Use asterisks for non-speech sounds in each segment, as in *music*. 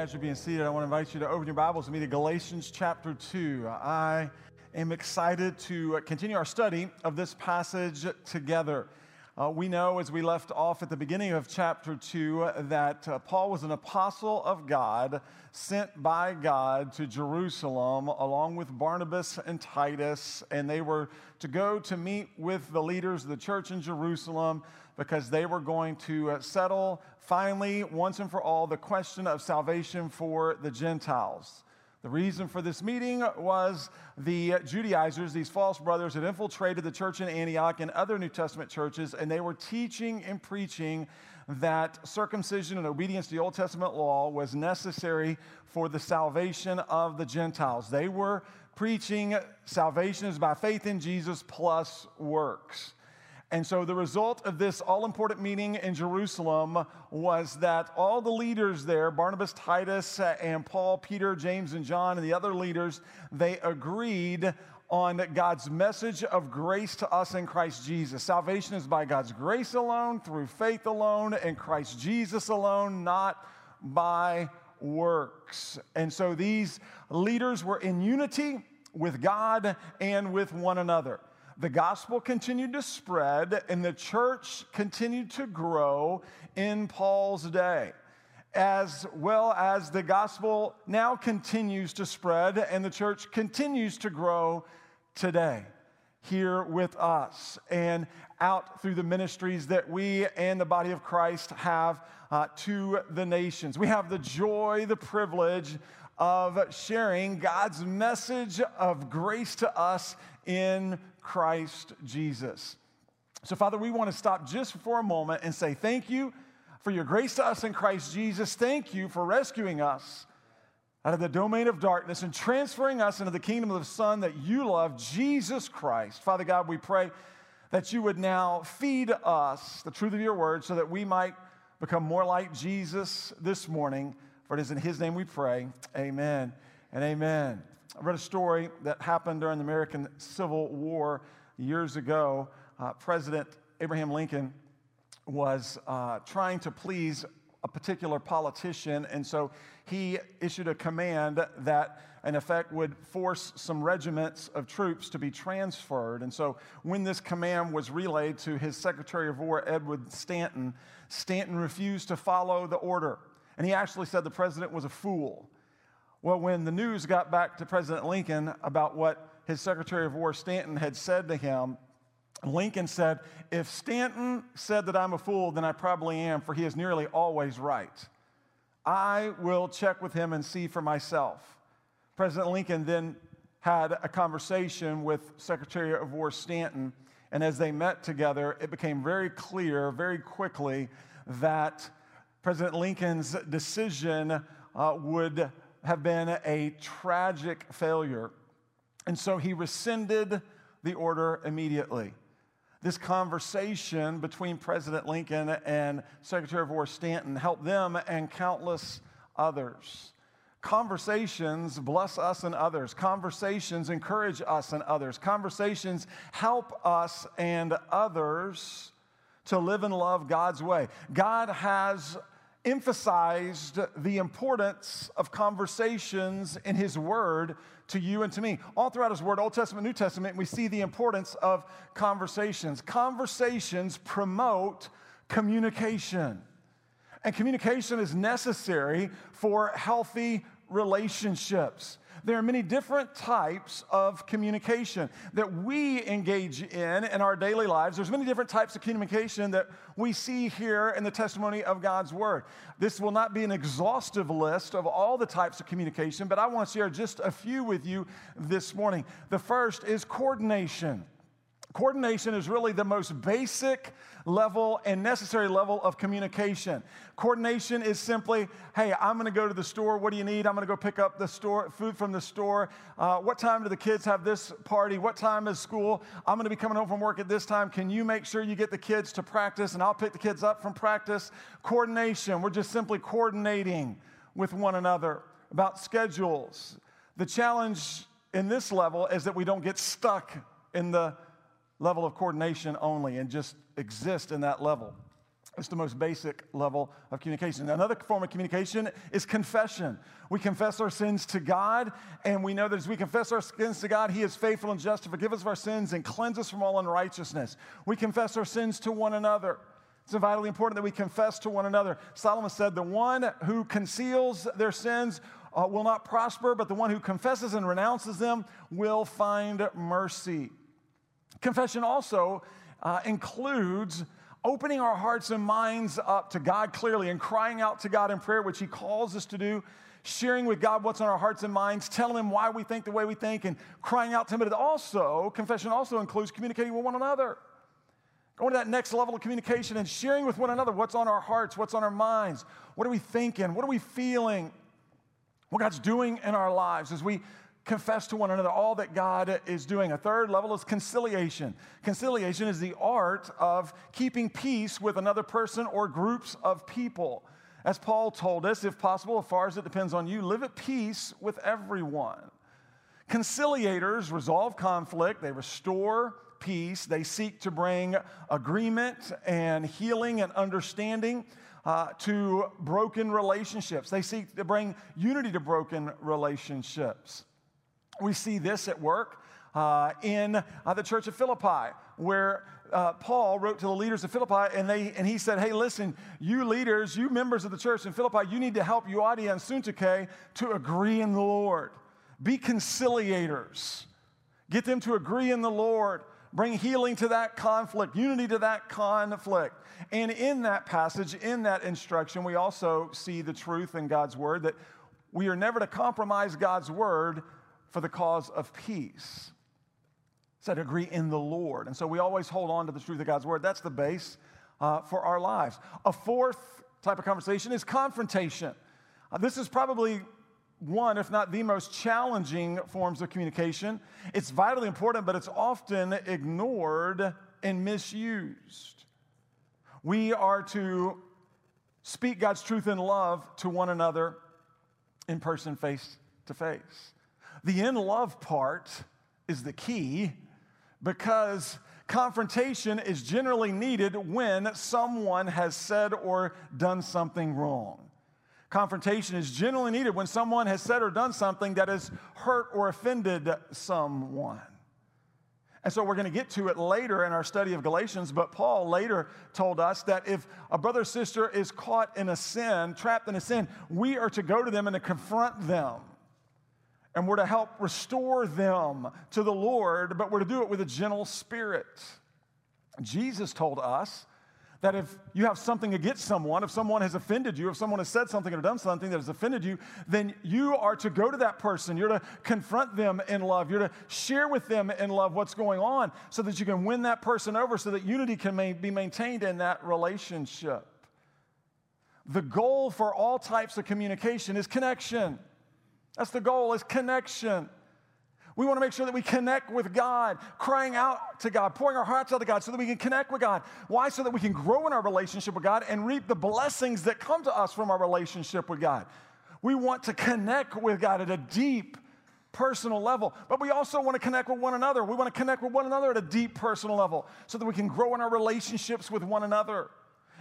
as you're being seated, I want to invite you to open your Bibles with me to Galatians chapter 2. I am excited to continue our study of this passage together. Uh, we know, as we left off at the beginning of chapter 2, that uh, Paul was an apostle of God sent by God to Jerusalem along with Barnabas and Titus, and they were to go to meet with the leaders of the church in Jerusalem because they were going to uh, settle finally, once and for all, the question of salvation for the Gentiles. The reason for this meeting was the Judaizers, these false brothers, had infiltrated the church in Antioch and other New Testament churches, and they were teaching and preaching that circumcision and obedience to the Old Testament law was necessary for the salvation of the Gentiles. They were preaching salvation is by faith in Jesus plus works. And so the result of this all important meeting in Jerusalem was that all the leaders there, Barnabas, Titus, and Paul, Peter, James, and John, and the other leaders, they agreed on God's message of grace to us in Christ Jesus. Salvation is by God's grace alone, through faith alone, in Christ Jesus alone, not by works. And so these leaders were in unity with God and with one another the gospel continued to spread and the church continued to grow in Paul's day, as well as the gospel now continues to spread and the church continues to grow today here with us and out through the ministries that we and the body of Christ have uh, to the nations. We have the joy, the privilege of sharing God's message of grace to us in Christ Jesus. So, Father, we want to stop just for a moment and say thank you for your grace to us in Christ Jesus. Thank you for rescuing us out of the domain of darkness and transferring us into the kingdom of the Son that you love, Jesus Christ. Father God, we pray that you would now feed us the truth of your word so that we might become more like Jesus this morning. For it is in his name we pray. Amen and amen. I read a story that happened during the American Civil War years ago. Uh, President Abraham Lincoln was uh, trying to please a particular politician, and so he issued a command that, in effect, would force some regiments of troops to be transferred. And so, when this command was relayed to his Secretary of War, Edward Stanton, Stanton refused to follow the order. And he actually said the president was a fool. Well, when the news got back to President Lincoln about what his Secretary of War Stanton had said to him, Lincoln said, If Stanton said that I'm a fool, then I probably am, for he is nearly always right. I will check with him and see for myself. President Lincoln then had a conversation with Secretary of War Stanton, and as they met together, it became very clear very quickly that President Lincoln's decision uh, would have been a tragic failure. And so he rescinded the order immediately. This conversation between President Lincoln and Secretary of War Stanton helped them and countless others. Conversations bless us and others. Conversations encourage us and others. Conversations help us and others to live and love God's way. God has emphasized the importance of conversations in his word to you and to me. All throughout his word, Old Testament, New Testament, we see the importance of conversations. Conversations promote communication. And communication is necessary for healthy relationships. There are many different types of communication that we engage in in our daily lives. There's many different types of communication that we see here in the testimony of God's word. This will not be an exhaustive list of all the types of communication, but I want to share just a few with you this morning. The first is coordination. Coordination is really the most basic level and necessary level of communication. Coordination is simply, hey, I'm going to go to the store. What do you need? I'm going to go pick up the store food from the store. Uh, what time do the kids have this party? What time is school? I'm going to be coming home from work at this time. Can you make sure you get the kids to practice, and I'll pick the kids up from practice? Coordination. We're just simply coordinating with one another about schedules. The challenge in this level is that we don't get stuck in the level of coordination only and just exist in that level. It's the most basic level of communication. Another form of communication is confession. We confess our sins to God, and we know that as we confess our sins to God, He is faithful and just to forgive us of our sins and cleanse us from all unrighteousness. We confess our sins to one another. It's vitally important that we confess to one another. Solomon said, The one who conceals their sins uh, will not prosper, but the one who confesses and renounces them will find mercy. Confession also uh, includes opening our hearts and minds up to God clearly and crying out to God in prayer, which He calls us to do, sharing with God what's on our hearts and minds, telling Him why we think the way we think, and crying out to Him. But it also, confession also includes communicating with one another. Going to that next level of communication and sharing with one another what's on our hearts, what's on our minds, what are we thinking, what are we feeling, what God's doing in our lives as we confess to one another all that God is doing. A third level is conciliation. Conciliation is the art of keeping peace with another person or groups of people. As Paul told us, if possible, as far as it depends on you, live at peace with everyone. Conciliators resolve conflict, they restore peace, they seek to bring agreement and healing and understanding uh, to broken relationships. They seek to bring unity to broken relationships. We see this at work uh, in uh, the church of Philippi, where uh, Paul wrote to the leaders of Philippi, and, they, and he said, Hey, listen, you leaders, you members of the church in Philippi, you need to help Euodia and Syntyche to agree in the Lord. Be conciliators. Get them to agree in the Lord. Bring healing to that conflict, unity to that conflict. And in that passage, in that instruction, we also see the truth in God's word that we are never to compromise God's word for the cause of peace. Said agree in the Lord. And so we always hold on to the truth of God's word. That's the base uh, for our lives. A fourth type of conversation is confrontation. Uh, this is probably one, if not the most challenging forms of communication. It's vitally important, but it's often ignored and misused. We are to speak God's truth in love to one another in person, face to face. The in love part is the key because confrontation is generally needed when someone has said or done something wrong. Confrontation is generally needed when someone has said or done something that has hurt or offended someone. And so we're going to get to it later in our study of Galatians, but Paul later told us that if a brother or sister is caught in a sin, trapped in a sin, we are to go to them and to confront them and we're to help restore them to the Lord, but we're to do it with a gentle spirit. Jesus told us that if you have something against someone, if someone has offended you, if someone has said something or done something that has offended you, then you are to go to that person. You're to confront them in love. You're to share with them in love what's going on so that you can win that person over so that unity can be maintained in that relationship. The goal for all types of communication is connection. That's the goal is connection. We want to make sure that we connect with God, crying out to God, pouring our hearts out to God so that we can connect with God. Why? So that we can grow in our relationship with God and reap the blessings that come to us from our relationship with God. We want to connect with God at a deep, personal level, but we also want to connect with one another. We want to connect with one another at a deep, personal level so that we can grow in our relationships with one another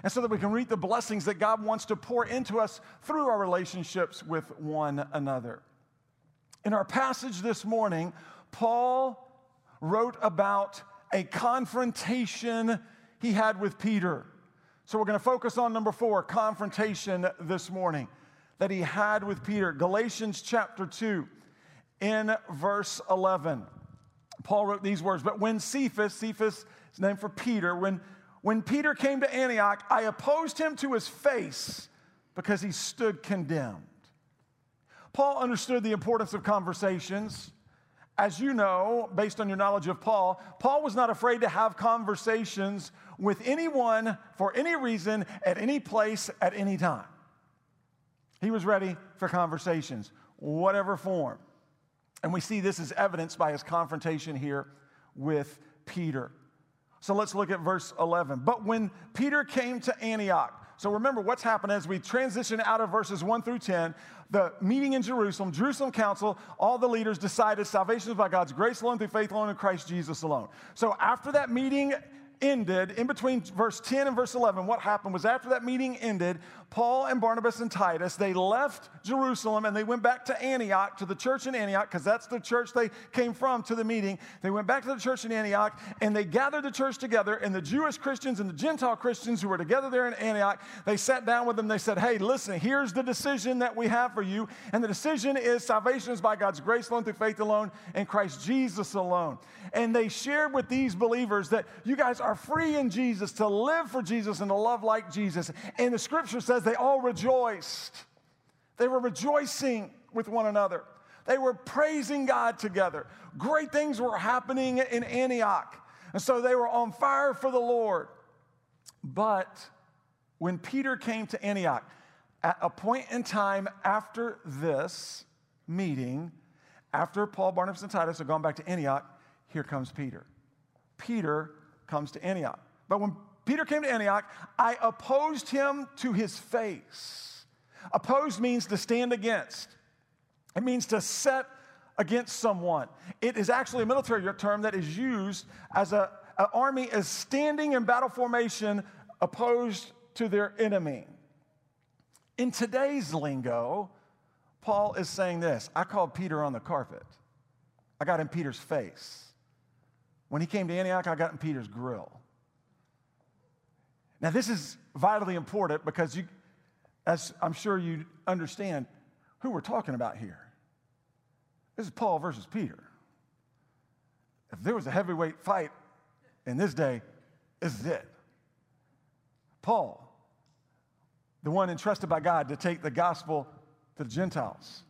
and so that we can reap the blessings that God wants to pour into us through our relationships with one another. In our passage this morning, Paul wrote about a confrontation he had with Peter. So we're going to focus on number four confrontation this morning that he had with Peter. Galatians chapter 2, in verse 11. Paul wrote these words But when Cephas, Cephas is named for Peter, when when Peter came to Antioch, I opposed him to his face because he stood condemned. Paul understood the importance of conversations. As you know, based on your knowledge of Paul, Paul was not afraid to have conversations with anyone for any reason, at any place, at any time. He was ready for conversations, whatever form. And we see this as evidenced by his confrontation here with Peter. So let's look at verse 11. But when Peter came to Antioch, so remember what's happened as we transition out of verses 1 through 10, the meeting in Jerusalem, Jerusalem Council, all the leaders decided salvation is by God's grace alone, through faith alone, in Christ Jesus alone. So after that meeting ended, in between verse 10 and verse 11, what happened was after that meeting ended, Paul and Barnabas and Titus, they left Jerusalem and they went back to Antioch, to the church in Antioch, because that's the church they came from to the meeting. They went back to the church in Antioch and they gathered the church together, and the Jewish Christians and the Gentile Christians who were together there in Antioch, they sat down with them. They said, Hey, listen, here's the decision that we have for you. And the decision is salvation is by God's grace alone, through faith alone, in Christ Jesus alone. And they shared with these believers that you guys are free in Jesus to live for Jesus and to love like Jesus. And the scripture says they all rejoiced. They were rejoicing with one another. They were praising God together. Great things were happening in Antioch. And so they were on fire for the Lord. But when Peter came to Antioch, at a point in time after this meeting, after Paul, Barnabas, and Titus had gone back to Antioch, here comes Peter. Peter comes to Antioch. But when Peter came to Antioch, I opposed him to his face. Opposed means to stand against, it means to set against someone. It is actually a military term that is used as a, an army is standing in battle formation opposed to their enemy. In today's lingo, Paul is saying this I called Peter on the carpet. I got in Peter's face. When he came to Antioch, I got in Peter's grill. Now, this is vitally important because you, as I'm sure you understand, who we're talking about here. This is Paul versus Peter. If there was a heavyweight fight in this day, this is it. Paul, the one entrusted by God to take the gospel to the Gentiles.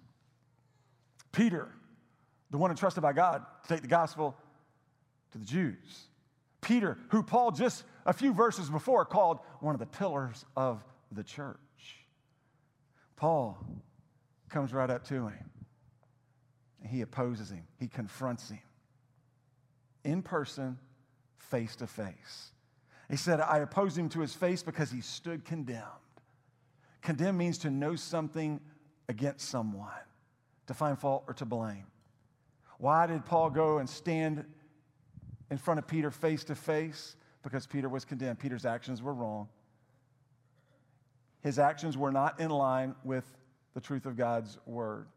Peter, the one entrusted by God to take the gospel to the Jews. Peter, who Paul just a few verses before called one of the pillars of the church. Paul comes right up to him. He opposes him, he confronts him in person, face to face. He said, I opposed him to his face because he stood condemned. Condemn means to know something against someone, to find fault or to blame. Why did Paul go and stand in front of Peter face to face? Because Peter was condemned. Peter's actions were wrong. His actions were not in line with the truth of God's word.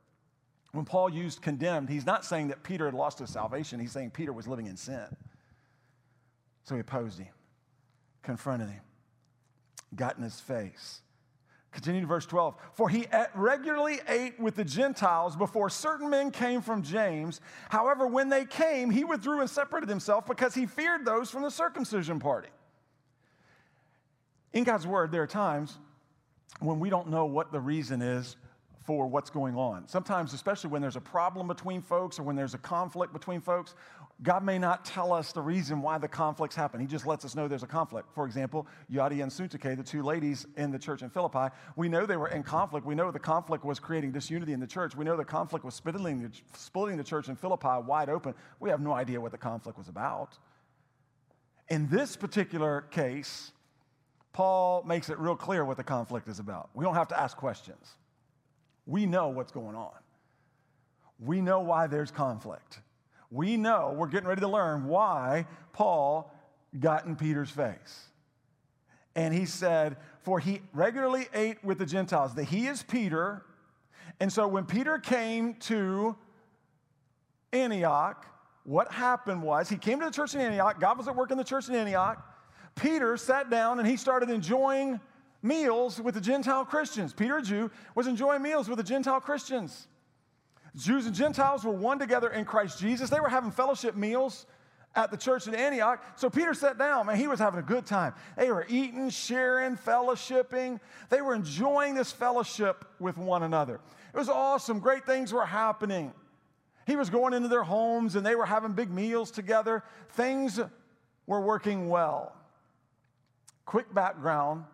When Paul used condemned, he's not saying that Peter had lost his salvation. He's saying Peter was living in sin. So he opposed him, confronted him, got in his face. Continue to verse 12. For he regularly ate with the Gentiles before certain men came from James. However, when they came, he withdrew and separated himself because he feared those from the circumcision party. In God's word, there are times when we don't know what the reason is for what's going on. Sometimes, especially when there's a problem between folks or when there's a conflict between folks, God may not tell us the reason why the conflicts happen. He just lets us know there's a conflict. For example, Euodia and Syntyche, the two ladies in the church in Philippi, we know they were in conflict. We know the conflict was creating disunity in the church. We know the conflict was splitting the, splitting the church in Philippi wide open. We have no idea what the conflict was about. In this particular case, Paul makes it real clear what the conflict is about. We don't have to ask questions. We know what's going on. We know why there's conflict. We know, we're getting ready to learn why Paul got in Peter's face. And he said, For he regularly ate with the Gentiles. That he is Peter. And so when Peter came to Antioch, what happened was he came to the church in Antioch. God was at work in the church in Antioch. Peter sat down and he started enjoying meals with the Gentile Christians. Peter, a Jew, was enjoying meals with the Gentile Christians. Jews and Gentiles were one together in Christ Jesus. They were having fellowship meals at the church in Antioch. So Peter sat down, man, he was having a good time. They were eating, sharing, fellowshipping. They were enjoying this fellowship with one another. It was awesome. Great things were happening. He was going into their homes and they were having big meals together. Things were working well. Quick background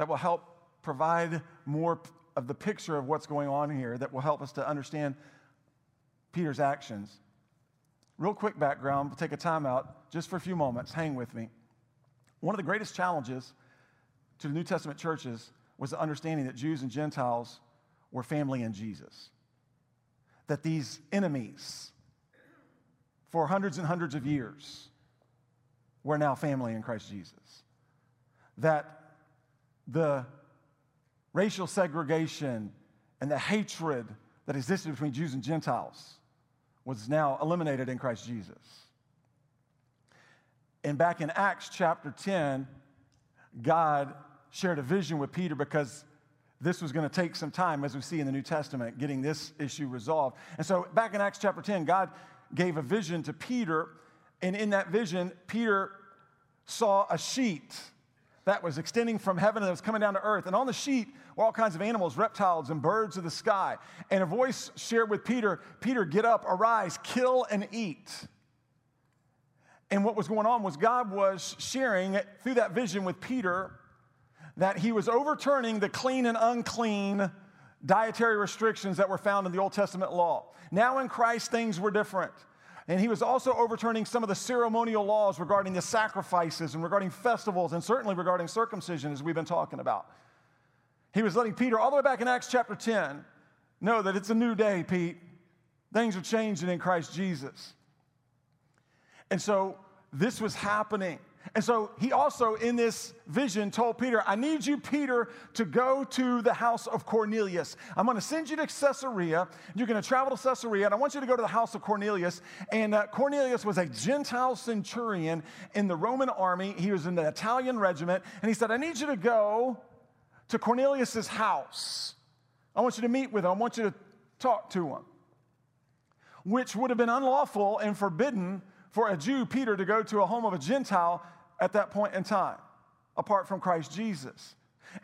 that will help provide more of the picture of what's going on here that will help us to understand Peter's actions. Real quick background, we'll take a time out just for a few moments. Hang with me. One of the greatest challenges to the New Testament churches was the understanding that Jews and Gentiles were family in Jesus. That these enemies, for hundreds and hundreds of years, we're now family in Christ Jesus. That the racial segregation and the hatred that existed between Jews and Gentiles was now eliminated in Christ Jesus. And back in Acts chapter 10, God shared a vision with Peter because this was going to take some time, as we see in the New Testament, getting this issue resolved. And so, back in Acts chapter 10, God gave a vision to Peter. And in that vision, Peter saw a sheet that was extending from heaven and that was coming down to earth. And on the sheet were all kinds of animals, reptiles, and birds of the sky. And a voice shared with Peter Peter, get up, arise, kill, and eat. And what was going on was God was sharing through that vision with Peter that he was overturning the clean and unclean dietary restrictions that were found in the Old Testament law. Now in Christ, things were different. And he was also overturning some of the ceremonial laws regarding the sacrifices and regarding festivals and certainly regarding circumcision, as we've been talking about. He was letting Peter, all the way back in Acts chapter 10, know that it's a new day, Pete. Things are changing in Christ Jesus. And so this was happening. And so he also, in this vision, told Peter, I need you, Peter, to go to the house of Cornelius. I'm going to send you to Caesarea. You're going to travel to Caesarea, and I want you to go to the house of Cornelius. And uh, Cornelius was a Gentile centurion in the Roman army. He was in the Italian regiment. And he said, I need you to go to Cornelius's house. I want you to meet with him. I want you to talk to him, which would have been unlawful and forbidden for a Jew, Peter, to go to a home of a Gentile at that point in time, apart from Christ Jesus.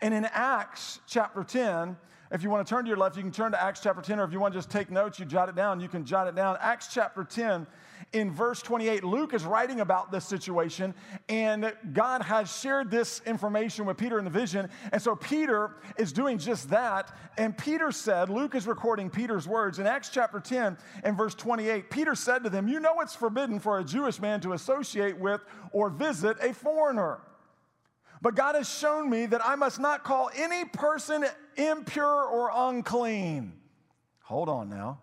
And in Acts chapter 10, if you want to turn to your left, you can turn to Acts chapter 10, or if you want to just take notes, you jot it down, you can jot it down. Acts chapter 10, in verse 28, Luke is writing about this situation, and God has shared this information with Peter in the vision. And so Peter is doing just that. And Peter said, Luke is recording Peter's words in Acts chapter 10 and verse 28. Peter said to them, You know it's forbidden for a Jewish man to associate with or visit a foreigner. But God has shown me that I must not call any person impure or unclean. Hold on now.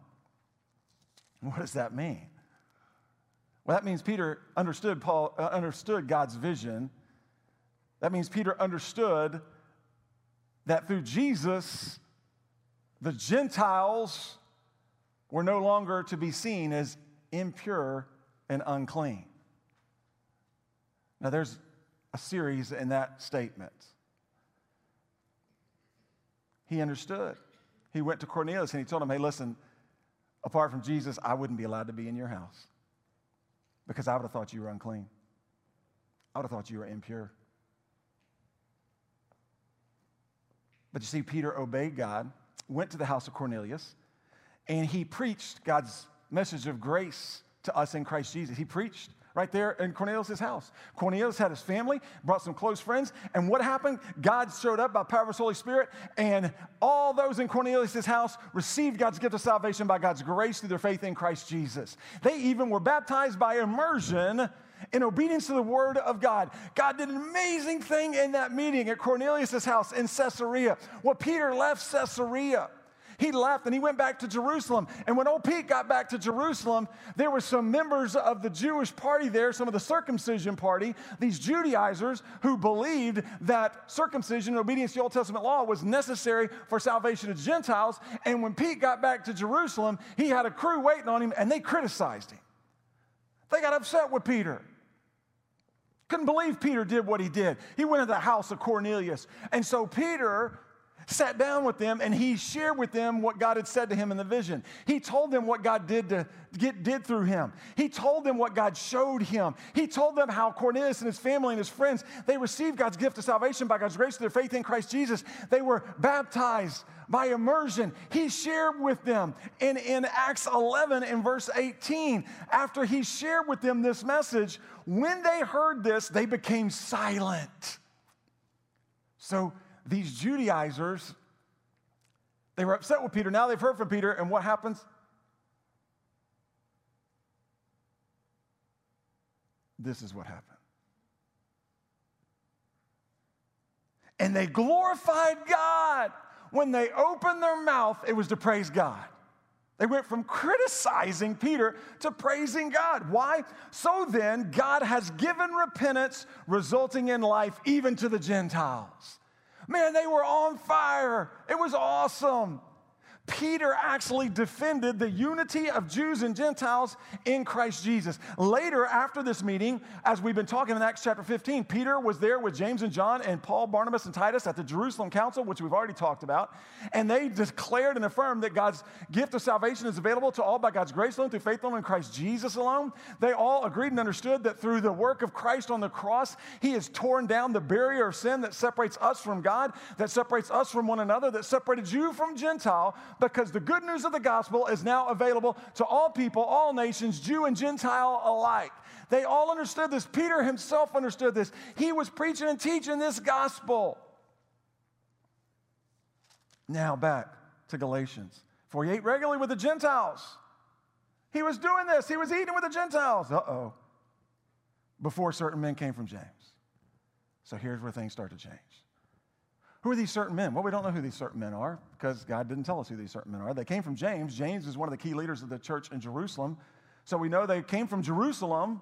What does that mean? Well, that means Peter understood Paul uh, understood God's vision. That means Peter understood that through Jesus, the Gentiles were no longer to be seen as impure and unclean. Now, there's a series in that statement. He understood. He went to Cornelius and he told him, Hey, listen, apart from Jesus, I wouldn't be allowed to be in your house because I would have thought you were unclean. I would have thought you were impure. But you see, Peter obeyed God, went to the house of Cornelius, and he preached God's message of grace to us in Christ Jesus. He preached right there in Cornelius' house. Cornelius had his family, brought some close friends, and what happened? God showed up by power of the Holy Spirit, and all those in Cornelius' house received God's gift of salvation by God's grace through their faith in Christ Jesus. They even were baptized by immersion in obedience to the word of God. God did an amazing thing in that meeting at Cornelius' house in Caesarea. Well, Peter left Caesarea he left and he went back to Jerusalem. And when old Pete got back to Jerusalem, there were some members of the Jewish party there, some of the circumcision party, these Judaizers who believed that circumcision and obedience to the Old Testament law was necessary for salvation of Gentiles. And when Pete got back to Jerusalem, he had a crew waiting on him and they criticized him. They got upset with Peter. Couldn't believe Peter did what he did. He went to the house of Cornelius. And so Peter sat down with them and he shared with them what God had said to him in the vision. He told them what God did to get did through him. He told them what God showed him. He told them how Cornelius and his family and his friends, they received God's gift of salvation by God's grace through their faith in Christ Jesus. They were baptized by immersion. He shared with them. And in Acts 11 in verse 18, after he shared with them this message, when they heard this, they became silent. So these Judaizers, they were upset with Peter. Now they've heard from Peter, and what happens? This is what happened. And they glorified God. When they opened their mouth, it was to praise God. They went from criticizing Peter to praising God. Why? So then, God has given repentance resulting in life even to the Gentiles. Man, they were on fire. It was awesome. Peter actually defended the unity of Jews and Gentiles in Christ Jesus. Later, after this meeting, as we've been talking in Acts chapter 15, Peter was there with James and John and Paul, Barnabas, and Titus at the Jerusalem Council, which we've already talked about. And they declared and affirmed that God's gift of salvation is available to all by God's grace alone, through faith alone in Christ Jesus alone. They all agreed and understood that through the work of Christ on the cross, He has torn down the barrier of sin that separates us from God, that separates us from one another, that separated you from Gentile because the good news of the gospel is now available to all people, all nations, Jew and Gentile alike. They all understood this. Peter himself understood this. He was preaching and teaching this gospel. Now back to Galatians. For he ate regularly with the Gentiles. He was doing this. He was eating with the Gentiles. Uh oh. Before certain men came from James. So here's where things start to change. Who are these certain men? Well, we don't know who these certain men are because God didn't tell us who these certain men are. They came from James. James is one of the key leaders of the church in Jerusalem. So we know they came from Jerusalem.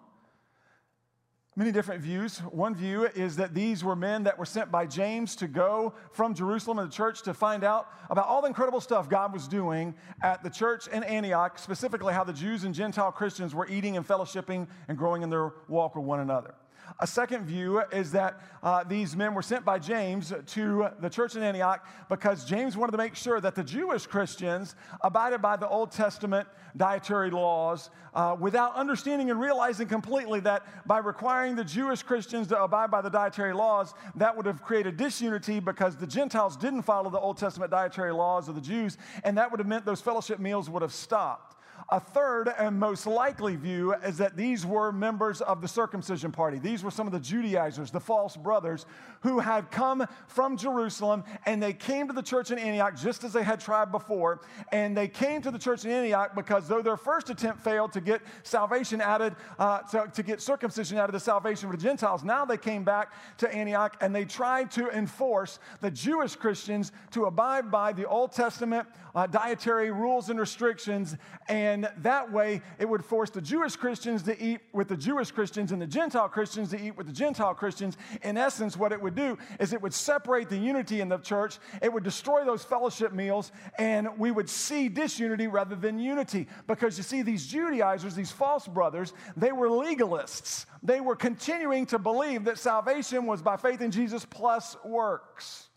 Many different views. One view is that these were men that were sent by James to go from Jerusalem and the church to find out about all the incredible stuff God was doing at the church in Antioch, specifically how the Jews and Gentile Christians were eating and fellowshipping and growing in their walk with one another. A second view is that uh, these men were sent by James to the church in Antioch because James wanted to make sure that the Jewish Christians abided by the Old Testament dietary laws uh, without understanding and realizing completely that by requiring the Jewish Christians to abide by the dietary laws, that would have created disunity because the Gentiles didn't follow the Old Testament dietary laws of the Jews, and that would have meant those fellowship meals would have stopped. A third and most likely view is that these were members of the circumcision party. These were some of the Judaizers, the false brothers, who had come from Jerusalem and they came to the church in Antioch just as they had tried before. And they came to the church in Antioch because though their first attempt failed to get salvation added, uh, to, to get circumcision out of the salvation for the Gentiles, now they came back to Antioch and they tried to enforce the Jewish Christians to abide by the Old Testament uh, dietary rules and restrictions. And that way, it would force the Jewish Christians to eat with the Jewish Christians and the Gentile Christians to eat with the Gentile Christians. In essence, what it would do is it would separate the unity in the church, it would destroy those fellowship meals, and we would see disunity rather than unity. Because you see, these Judaizers, these false brothers, they were legalists. They were continuing to believe that salvation was by faith in Jesus plus works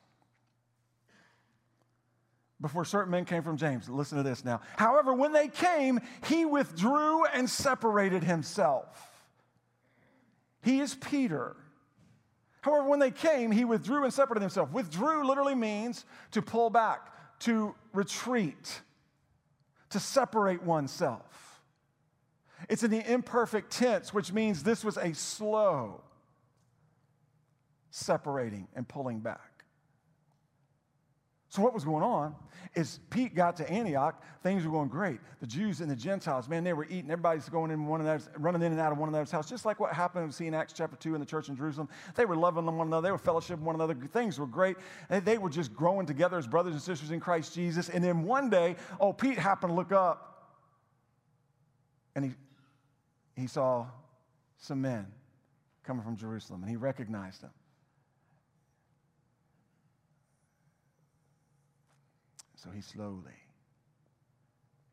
before certain men came from James. Listen to this now. However, when they came, he withdrew and separated himself. He is Peter. However, when they came, he withdrew and separated himself. Withdrew literally means to pull back, to retreat, to separate oneself. It's in the imperfect tense, which means this was a slow separating and pulling back. So, what was going on is Pete got to Antioch, things were going great. The Jews and the Gentiles, man, they were eating. Everybody's going in one another's, running in and out of one another's house, just like what happened, we see in Acts chapter 2 in the church in Jerusalem. They were loving one another, they were fellowshipping one another. Things were great. They were just growing together as brothers and sisters in Christ Jesus. And then one day, oh, Pete happened to look up and he, he saw some men coming from Jerusalem and he recognized them. So he slowly,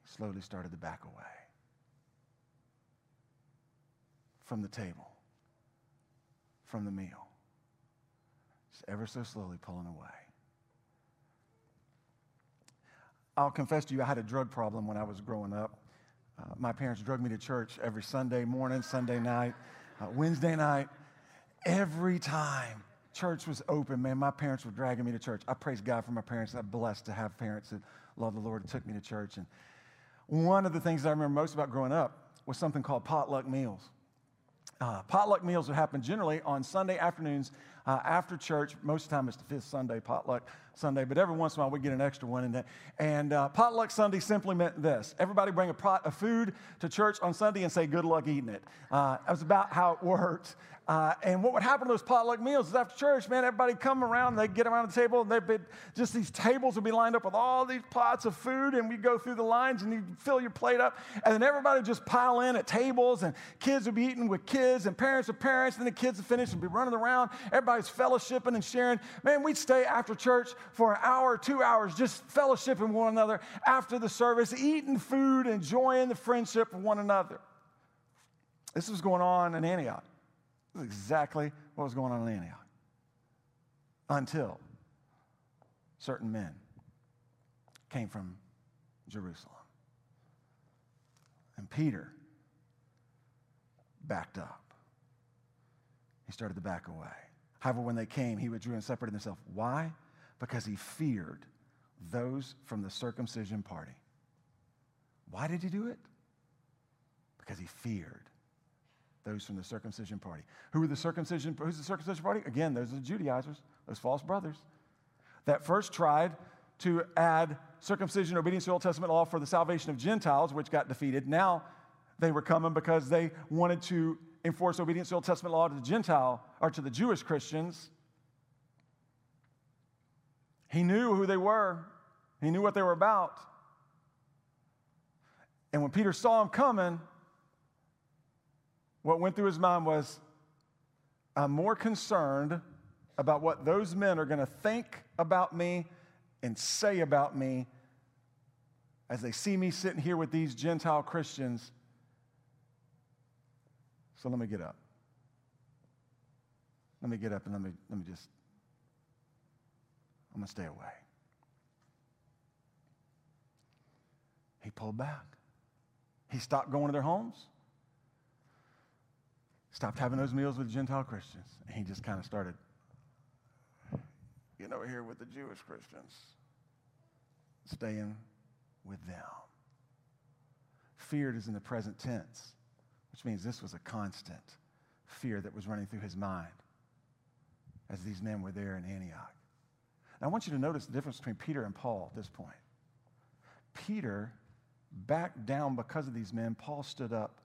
slowly started to back away from the table, from the meal. Just ever so slowly pulling away. I'll confess to you, I had a drug problem when I was growing up. Uh, my parents drug me to church every Sunday morning, Sunday night, uh, Wednesday night. Every time church was open, man, my parents were dragging me to church. I praise God for my parents. I'm blessed to have parents that love the Lord and took me to church. And one of the things I remember most about growing up was something called potluck meals. Uh, potluck meals would happen generally on Sunday afternoons uh, after church. Most of the time it's the fifth Sunday, potluck Sunday, but every once in a while we get an extra one in that. And uh, potluck Sunday simply meant this everybody bring a pot of food to church on Sunday and say, Good luck eating it. Uh, that was about how it worked. Uh, and what would happen to those potluck meals is after church, man, everybody come around, they'd get around the table, and they'd be, just these tables would be lined up with all these pots of food, and we'd go through the lines and you'd fill your plate up. And then everybody would just pile in at tables, and kids would be eating with kids, and parents with parents, and the kids would finish and be running around. Everybody's fellowshipping and sharing. Man, we'd stay after church for an hour, two hours, just fellowshipping one another after the service, eating food, enjoying the friendship of one another. This was going on in Antioch. This is exactly what was going on in Antioch. Until certain men came from Jerusalem. And Peter backed up. He started to back away. However, when they came, he withdrew and separated himself. Why? Because he feared those from the circumcision party. Why did he do it? Because he feared those from the circumcision party. Who were the circumcision? Who's the circumcision party? Again, those are the Judaizers, those false brothers that first tried to add circumcision, obedience to the Old Testament law for the salvation of Gentiles, which got defeated. Now they were coming because they wanted to enforce obedience to the Old Testament law to the Gentile or to the Jewish Christians. He knew who they were. He knew what they were about. And when Peter saw him coming, what went through his mind was I'm more concerned about what those men are going to think about me and say about me as they see me sitting here with these Gentile Christians. So let me get up. Let me get up and let me, let me just, I'm going to stay away. He pulled back. He stopped going to their homes stopped having those meals with Gentile Christians. And he just kind of started getting over here with the Jewish Christians, staying with them. Feared is in the present tense, which means this was a constant fear that was running through his mind as these men were there in Antioch. Now, I want you to notice the difference between Peter and Paul at this point. Peter backed down because of these men, Paul stood up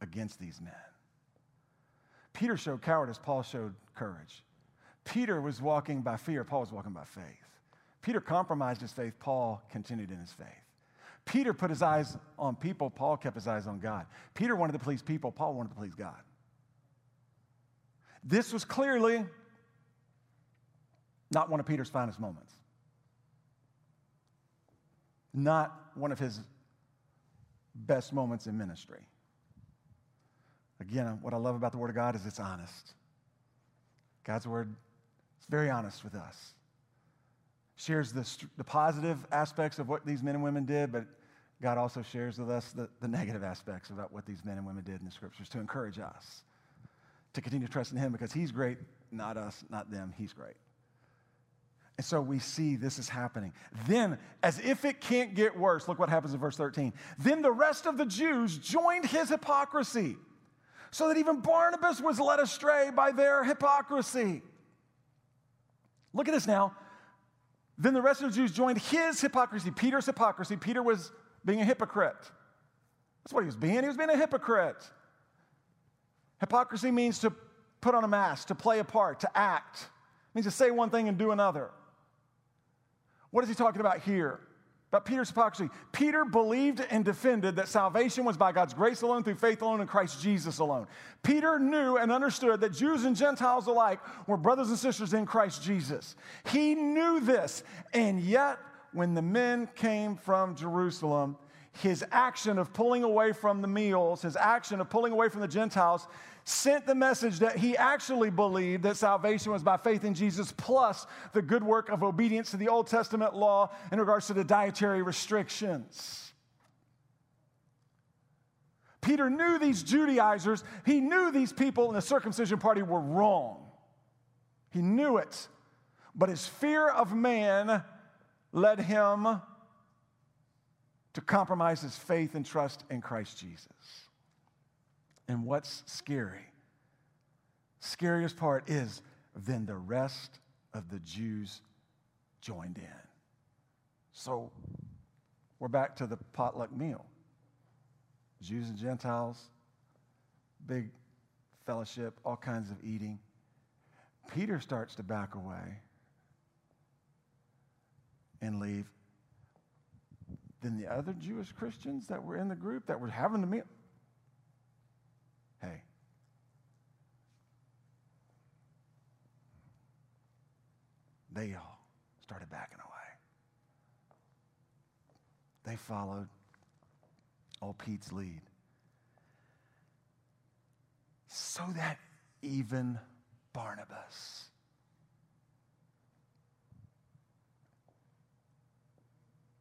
against these men. Peter showed cowardice, Paul showed courage. Peter was walking by fear, Paul was walking by faith. Peter compromised his faith, Paul continued in his faith. Peter put his eyes on people, Paul kept his eyes on God. Peter wanted to please people, Paul wanted to please God. This was clearly not one of Peter's finest moments, not one of his best moments in ministry. Again, what I love about the Word of God is it's honest. God's Word is very honest with us. Shares the, the positive aspects of what these men and women did, but God also shares with us the, the negative aspects about what these men and women did in the Scriptures to encourage us to continue to trust in Him because He's great, not us, not them. He's great. And so we see this is happening. Then, as if it can't get worse, look what happens in verse 13. Then the rest of the Jews joined his hypocrisy so that even Barnabas was led astray by their hypocrisy. Look at this now. Then the rest of the Jews joined his hypocrisy, Peter's hypocrisy. Peter was being a hypocrite. That's what he was being. He was being a hypocrite. Hypocrisy means to put on a mask, to play a part, to act. It means to say one thing and do another. What is he talking about here? About Peter's hypocrisy. Peter believed and defended that salvation was by God's grace alone, through faith alone, in Christ Jesus alone. Peter knew and understood that Jews and Gentiles alike were brothers and sisters in Christ Jesus. He knew this, and yet, when the men came from Jerusalem, his action of pulling away from the meals, his action of pulling away from the Gentiles, sent the message that he actually believed that salvation was by faith in Jesus plus the good work of obedience to the Old Testament law in regards to the dietary restrictions. Peter knew these Judaizers, he knew these people in the circumcision party were wrong. He knew it. But his fear of man led him to compromise his faith and trust in Christ Jesus. And what's scary? Scariest part is Then the rest of the Jews joined in. So we're back to the potluck meal. Jews and Gentiles, big fellowship, all kinds of eating. Peter starts to back away and leave. Then the other Jewish Christians that were in the group that were having the meal, hey, they all started backing away. They followed old Pete's lead. So that even Barnabas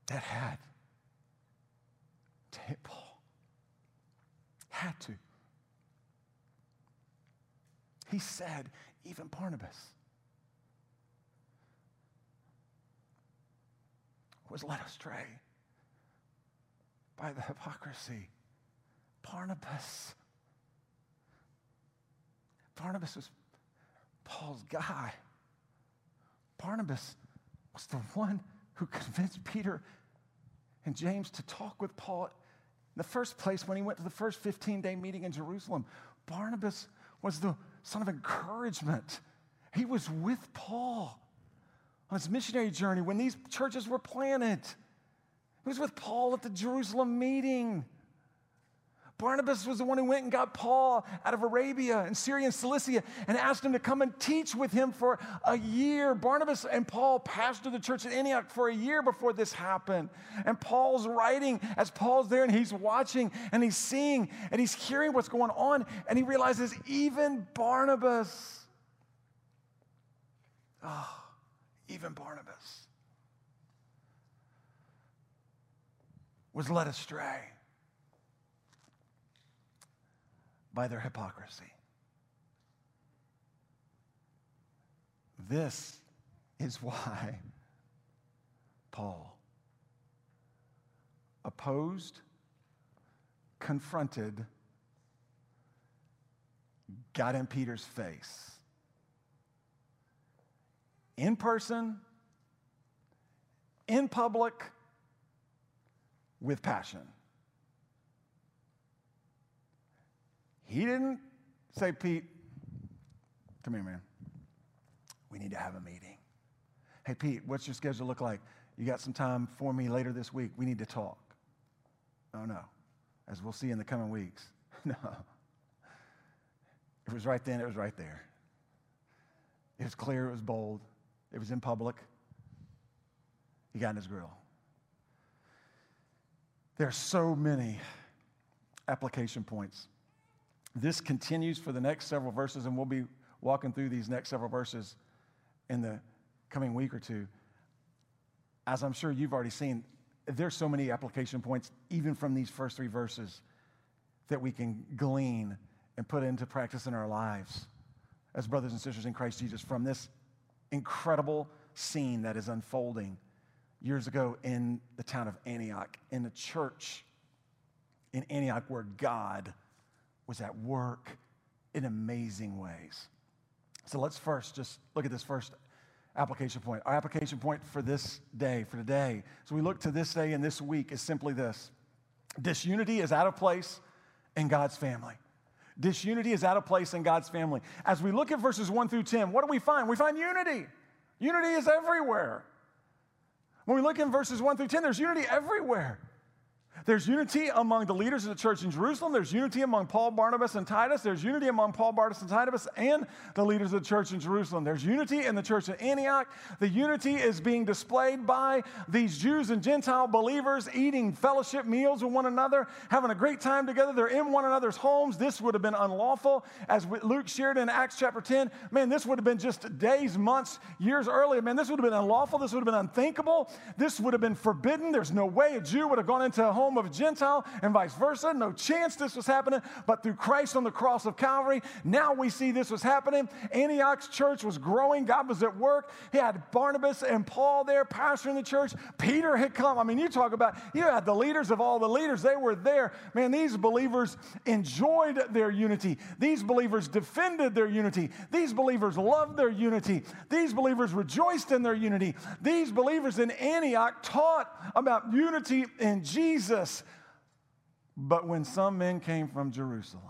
that had to hit Paul. Had to. He said, even Barnabas was led astray by the hypocrisy. Barnabas. Barnabas was Paul's guy. Barnabas was the one who convinced Peter and James to talk with Paul in the first place when he went to the first 15 day meeting in Jerusalem. Barnabas was the son of encouragement. He was with Paul on his missionary journey when these churches were planted. He was with Paul at the Jerusalem meeting. Barnabas was the one who went and got Paul out of Arabia and Syria and Cilicia and asked him to come and teach with him for a year. Barnabas and Paul pastored the church at Antioch for a year before this happened. And Paul's writing as Paul's there and he's watching and he's seeing and he's hearing what's going on and he realizes even Barnabas, oh, even Barnabas was led astray by their hypocrisy. This is why Paul opposed, confronted, got in Peter's face. In person, in public, with passion. He didn't say, Pete, come here, man. We need to have a meeting. Hey, Pete, what's your schedule look like? You got some time for me later this week? We need to talk. Oh, no. As we'll see in the coming weeks. *laughs* no. It was right then, it was right there. It was clear, it was bold, it was in public. He got in his grill. There are so many application points this continues for the next several verses, and we'll be walking through these next several verses in the coming week or two. As I'm sure you've already seen, there's so many application points, even from these first three verses, that we can glean and put into practice in our lives as brothers and sisters in Christ Jesus from this incredible scene that is unfolding years ago in the town of Antioch, in the church in Antioch, where God was at work in amazing ways. So let's first just look at this first application point. Our application point for this day, for today, so we look to this day and this week is simply this disunity is out of place in God's family. Disunity is out of place in God's family. As we look at verses 1 through 10, what do we find? We find unity. Unity is everywhere. When we look in verses 1 through 10, there's unity everywhere. There's unity among the leaders of the church in Jerusalem. There's unity among Paul, Barnabas, and Titus. There's unity among Paul, Barnabas, and Titus and the leaders of the church in Jerusalem. There's unity in the church in Antioch. The unity is being displayed by these Jews and Gentile believers eating fellowship meals with one another, having a great time together. They're in one another's homes. This would have been unlawful. As Luke shared in Acts chapter 10, man, this would have been just days, months, years earlier. Man, this would have been unlawful. This would have been unthinkable. This would have been forbidden. There's no way a Jew would have gone into a home home of a Gentile and vice versa. No chance this was happening. But through Christ on the cross of Calvary, now we see this was happening. Antioch's church was growing. God was at work. He had Barnabas and Paul there pastoring the church. Peter had come. I mean, you talk about, you had the leaders of all the leaders. They were there. Man, these believers enjoyed their unity. These believers defended their unity. These believers loved their unity. These believers rejoiced in their unity. These believers in Antioch taught about unity in Jesus. But when some men came from Jerusalem,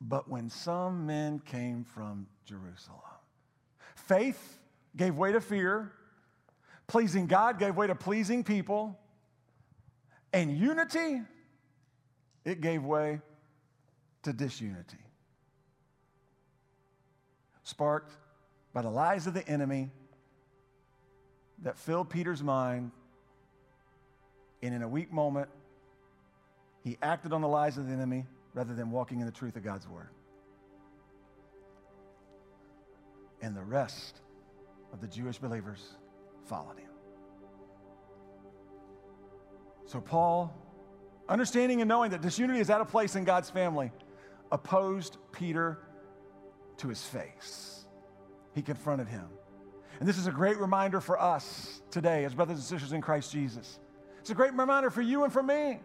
but when some men came from Jerusalem, faith gave way to fear, pleasing God gave way to pleasing people, and unity, it gave way to disunity. Sparked by the lies of the enemy that filled Peter's mind. And in a weak moment, he acted on the lies of the enemy rather than walking in the truth of God's word. And the rest of the Jewish believers followed him. So, Paul, understanding and knowing that disunity is out of place in God's family, opposed Peter to his face. He confronted him. And this is a great reminder for us today as brothers and sisters in Christ Jesus. It's a great reminder for you and for me.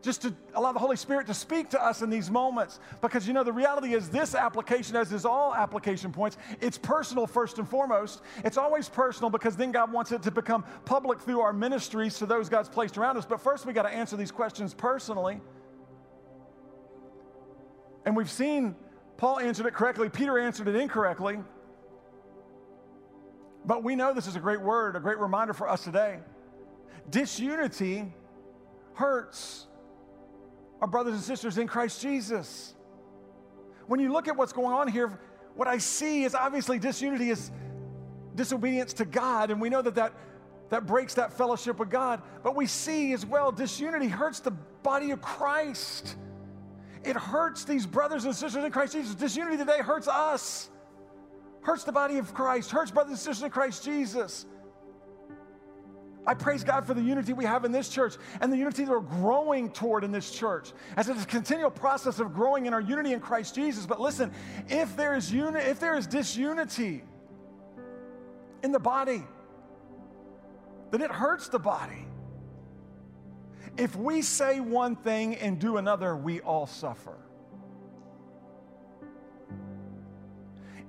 Just to allow the Holy Spirit to speak to us in these moments. Because you know, the reality is this application, as is all application points, it's personal first and foremost. It's always personal because then God wants it to become public through our ministries to those God's placed around us. But first, we got to answer these questions personally. And we've seen Paul answered it correctly, Peter answered it incorrectly. But we know this is a great word, a great reminder for us today. Disunity hurts our brothers and sisters in Christ Jesus. When you look at what's going on here, what I see is obviously disunity is disobedience to God, and we know that that, that breaks that fellowship with God. But we see as well disunity hurts the body of Christ. It hurts these brothers and sisters in Christ Jesus. Disunity today hurts us hurts the body of Christ, hurts brothers and sisters in Christ Jesus. I praise God for the unity we have in this church and the unity that we're growing toward in this church as it's a continual process of growing in our unity in Christ Jesus. But listen, if there is uni- if there is disunity in the body, then it hurts the body. If we say one thing and do another, we all suffer.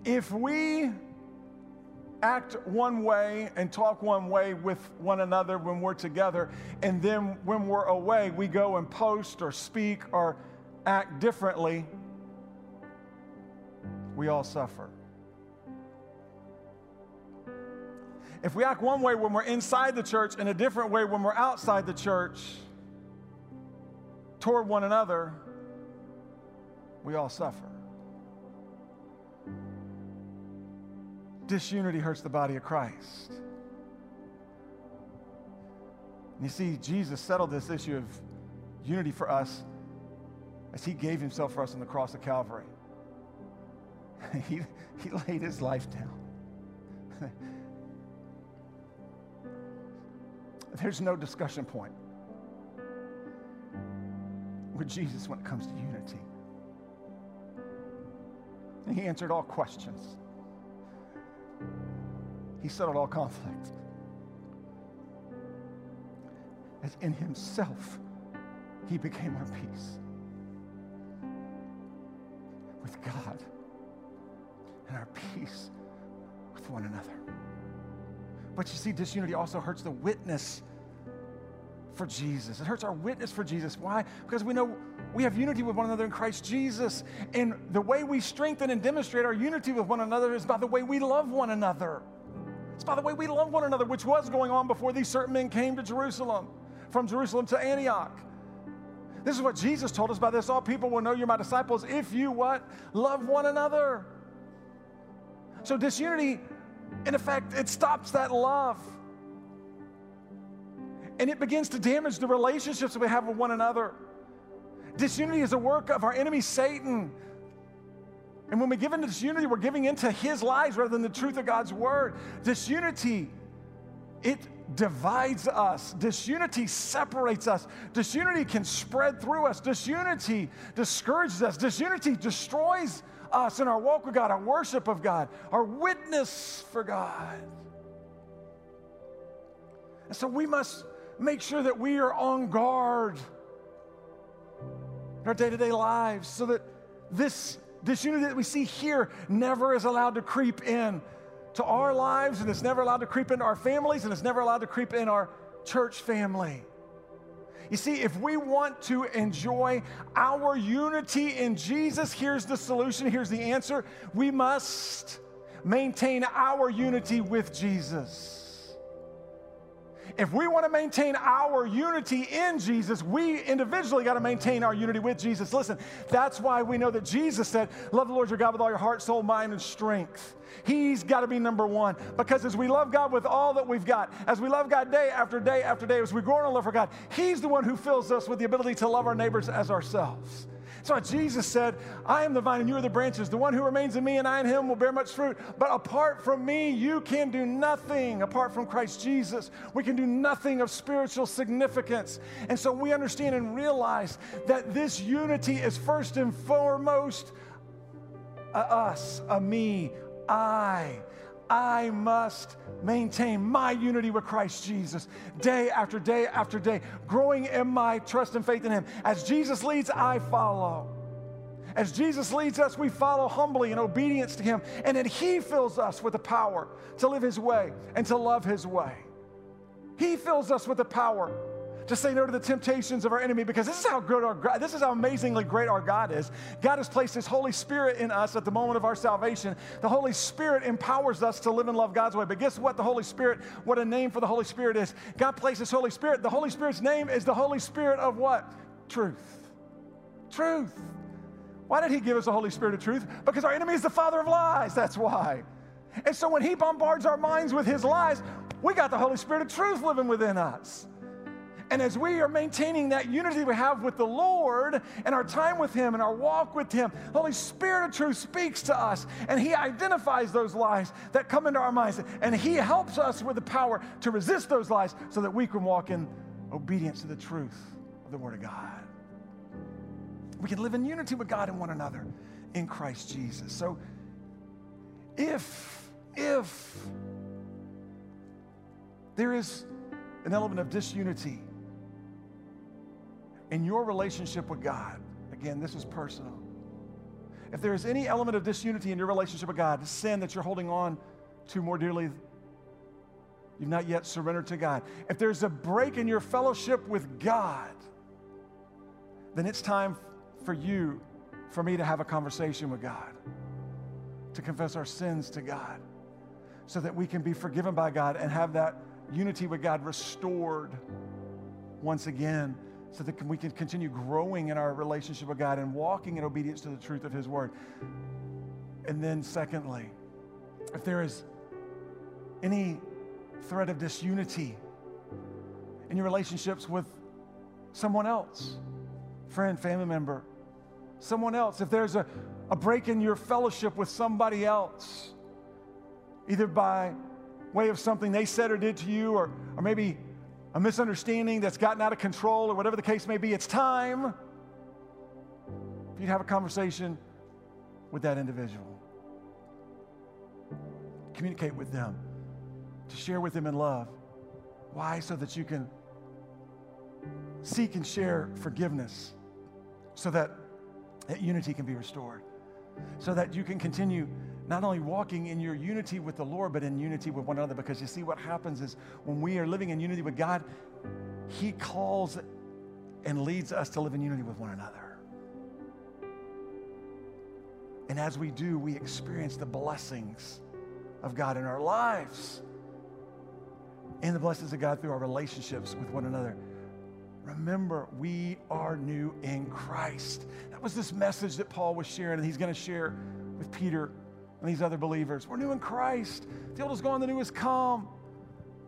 if we act one way and talk one way with one another when we're together, and then when we're away, we go and post or speak or act differently, we all suffer. If we act one way when we're inside the church and a different way when we're outside the church toward one another, we all suffer. Disunity hurts the body of Christ. And you see, Jesus settled this issue of unity for us as he gave himself for us on the cross of Calvary. *laughs* he, he laid his life down. *laughs* There's no discussion point with Jesus when it comes to unity. And he answered all questions. He settled all conflict. As in himself, he became our peace with God and our peace with one another. But you see, disunity also hurts the witness for Jesus. It hurts our witness for Jesus. Why? Because we know we have unity with one another in Christ Jesus. And the way we strengthen and demonstrate our unity with one another is by the way we love one another. By the way we love one another, which was going on before these certain men came to Jerusalem, from Jerusalem to Antioch. This is what Jesus told us by this all people will know you're my disciples if you what? Love one another. So disunity, in effect, it stops that love. And it begins to damage the relationships that we have with one another. Disunity is a work of our enemy, Satan. And when we give into disunity, we're giving into his lies rather than the truth of God's word. Disunity, it divides us. Disunity separates us. Disunity can spread through us. Disunity discourages us. Disunity destroys us in our walk with God, our worship of God, our witness for God. And so we must make sure that we are on guard in our day to day lives so that this disunity that we see here never is allowed to creep in to our lives, and it's never allowed to creep into our families, and it's never allowed to creep in our church family. You see, if we want to enjoy our unity in Jesus, here's the solution, here's the answer. We must maintain our unity with Jesus. If we want to maintain our unity in Jesus, we individually got to maintain our unity with Jesus. Listen, that's why we know that Jesus said, Love the Lord your God with all your heart, soul, mind, and strength. He's got to be number one because as we love God with all that we've got, as we love God day after day after day, as we grow in our love for God, He's the one who fills us with the ability to love our neighbors as ourselves. So Jesus said, I am the vine and you are the branches. The one who remains in me and I in him will bear much fruit. But apart from me, you can do nothing. Apart from Christ Jesus, we can do nothing of spiritual significance. And so we understand and realize that this unity is first and foremost a us, a me, I. I must maintain my unity with Christ Jesus day after day after day, growing in my trust and faith in Him. As Jesus leads, I follow. As Jesus leads us, we follow humbly in obedience to Him, and then He fills us with the power to live His way and to love His way. He fills us with the power to say no to the temptations of our enemy because this is how good our this is how amazingly great our God is. God has placed His Holy Spirit in us at the moment of our salvation. The Holy Spirit empowers us to live and love God's way. But guess what? The Holy Spirit, what a name for the Holy Spirit is. God places Holy Spirit. The Holy Spirit's name is the Holy Spirit of what? Truth. Truth. Why did He give us the Holy Spirit of truth? Because our enemy is the father of lies. That's why. And so when He bombards our minds with His lies, we got the Holy Spirit of truth living within us. And as we are maintaining that unity we have with the Lord and our time with Him and our walk with Him, the Holy Spirit of truth speaks to us and He identifies those lies that come into our minds. And He helps us with the power to resist those lies so that we can walk in obedience to the truth of the Word of God. We can live in unity with God and one another in Christ Jesus. So if, if there is an element of disunity in your relationship with God, again, this is personal. If there is any element of disunity in your relationship with God, the sin that you're holding on to more dearly, you've not yet surrendered to God. If there's a break in your fellowship with God, then it's time for you, for me to have a conversation with God, to confess our sins to God, so that we can be forgiven by God and have that unity with God restored once again so that we can continue growing in our relationship with God and walking in obedience to the truth of His Word. And then, secondly, if there is any threat of disunity in your relationships with someone else, friend, family member, someone else, if there's a, a break in your fellowship with somebody else, either by way of something they said or did to you, or, or maybe a misunderstanding that's gotten out of control or whatever the case may be, it's time for you to have a conversation with that individual. Communicate with them, to share with them in love. Why? So that you can seek and share forgiveness, so that, that unity can be restored, so that you can continue not only walking in your unity with the Lord, but in unity with one another. Because you see, what happens is when we are living in unity with God, He calls and leads us to live in unity with one another. And as we do, we experience the blessings of God in our lives and the blessings of God through our relationships with one another. Remember, we are new in Christ. That was this message that Paul was sharing, and he's going to share with Peter and these other believers. We're new in Christ. The old is gone, the new has come.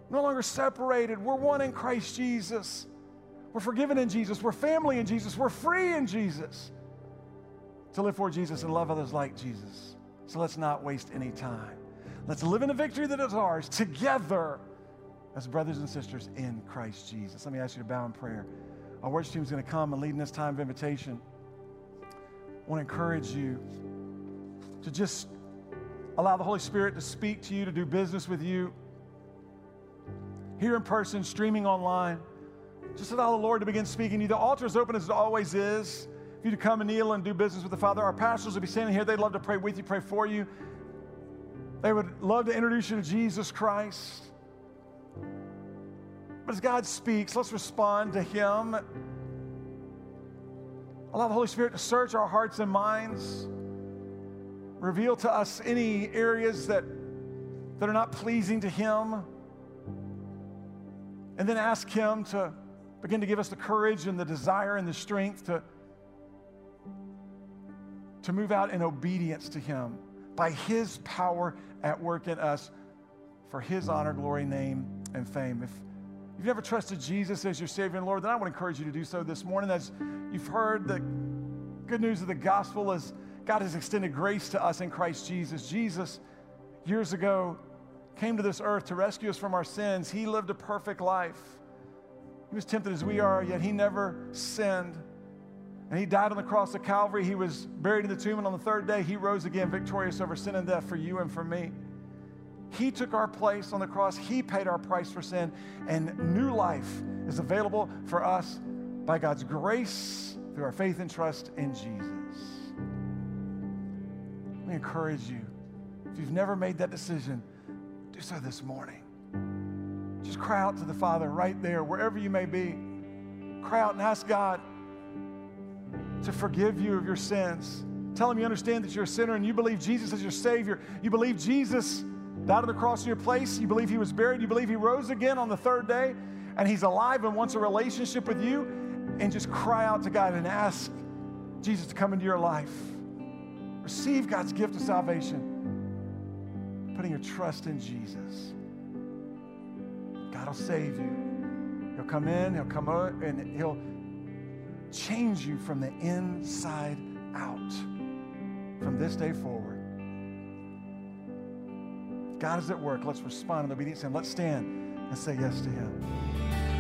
No longer separated. We're one in Christ Jesus. We're forgiven in Jesus. We're family in Jesus. We're free in Jesus to live for Jesus and love others like Jesus. So let's not waste any time. Let's live in the victory that is ours together as brothers and sisters in Christ Jesus. Let me ask you to bow in prayer. Our worship team is going to come and lead in this time of invitation. I want to encourage you to just allow the Holy Spirit to speak to you, to do business with you. Here in person, streaming online. Just allow the Lord to begin speaking to you. The altar is open as it always is. For you to come and kneel and do business with the Father. Our pastors will be standing here. They'd love to pray with you, pray for you. They would love to introduce you to Jesus Christ. But as God speaks, let's respond to Him. Allow the Holy Spirit to search our hearts and minds. Reveal to us any areas that, that are not pleasing to Him. And then ask Him to begin to give us the courage and the desire and the strength to, to move out in obedience to Him by His power at work in us for His honor, glory, name, and fame. If you've never trusted Jesus as your Savior and Lord, then I would encourage you to do so this morning. As you've heard the good news of the gospel, as God has extended grace to us in Christ Jesus. Jesus, years ago, came to this earth to rescue us from our sins. He lived a perfect life. He was tempted as we are, yet he never sinned. And he died on the cross of Calvary. He was buried in the tomb, and on the third day, he rose again, victorious over sin and death for you and for me. He took our place on the cross. He paid our price for sin. And new life is available for us by God's grace through our faith and trust in Jesus. Me encourage you. If you've never made that decision, do so this morning. Just cry out to the Father right there, wherever you may be. Cry out and ask God to forgive you of your sins. Tell him you understand that you're a sinner and you believe Jesus is your Savior. You believe Jesus died on the cross in your place. You believe he was buried. You believe he rose again on the third day and he's alive and wants a relationship with you. And just cry out to God and ask Jesus to come into your life. Receive God's gift of salvation, putting your trust in Jesus. God will save you. He'll come in, He'll come out, and He'll change you from the inside out from this day forward. God is at work. Let's respond in obedience and let's stand and say yes to Him.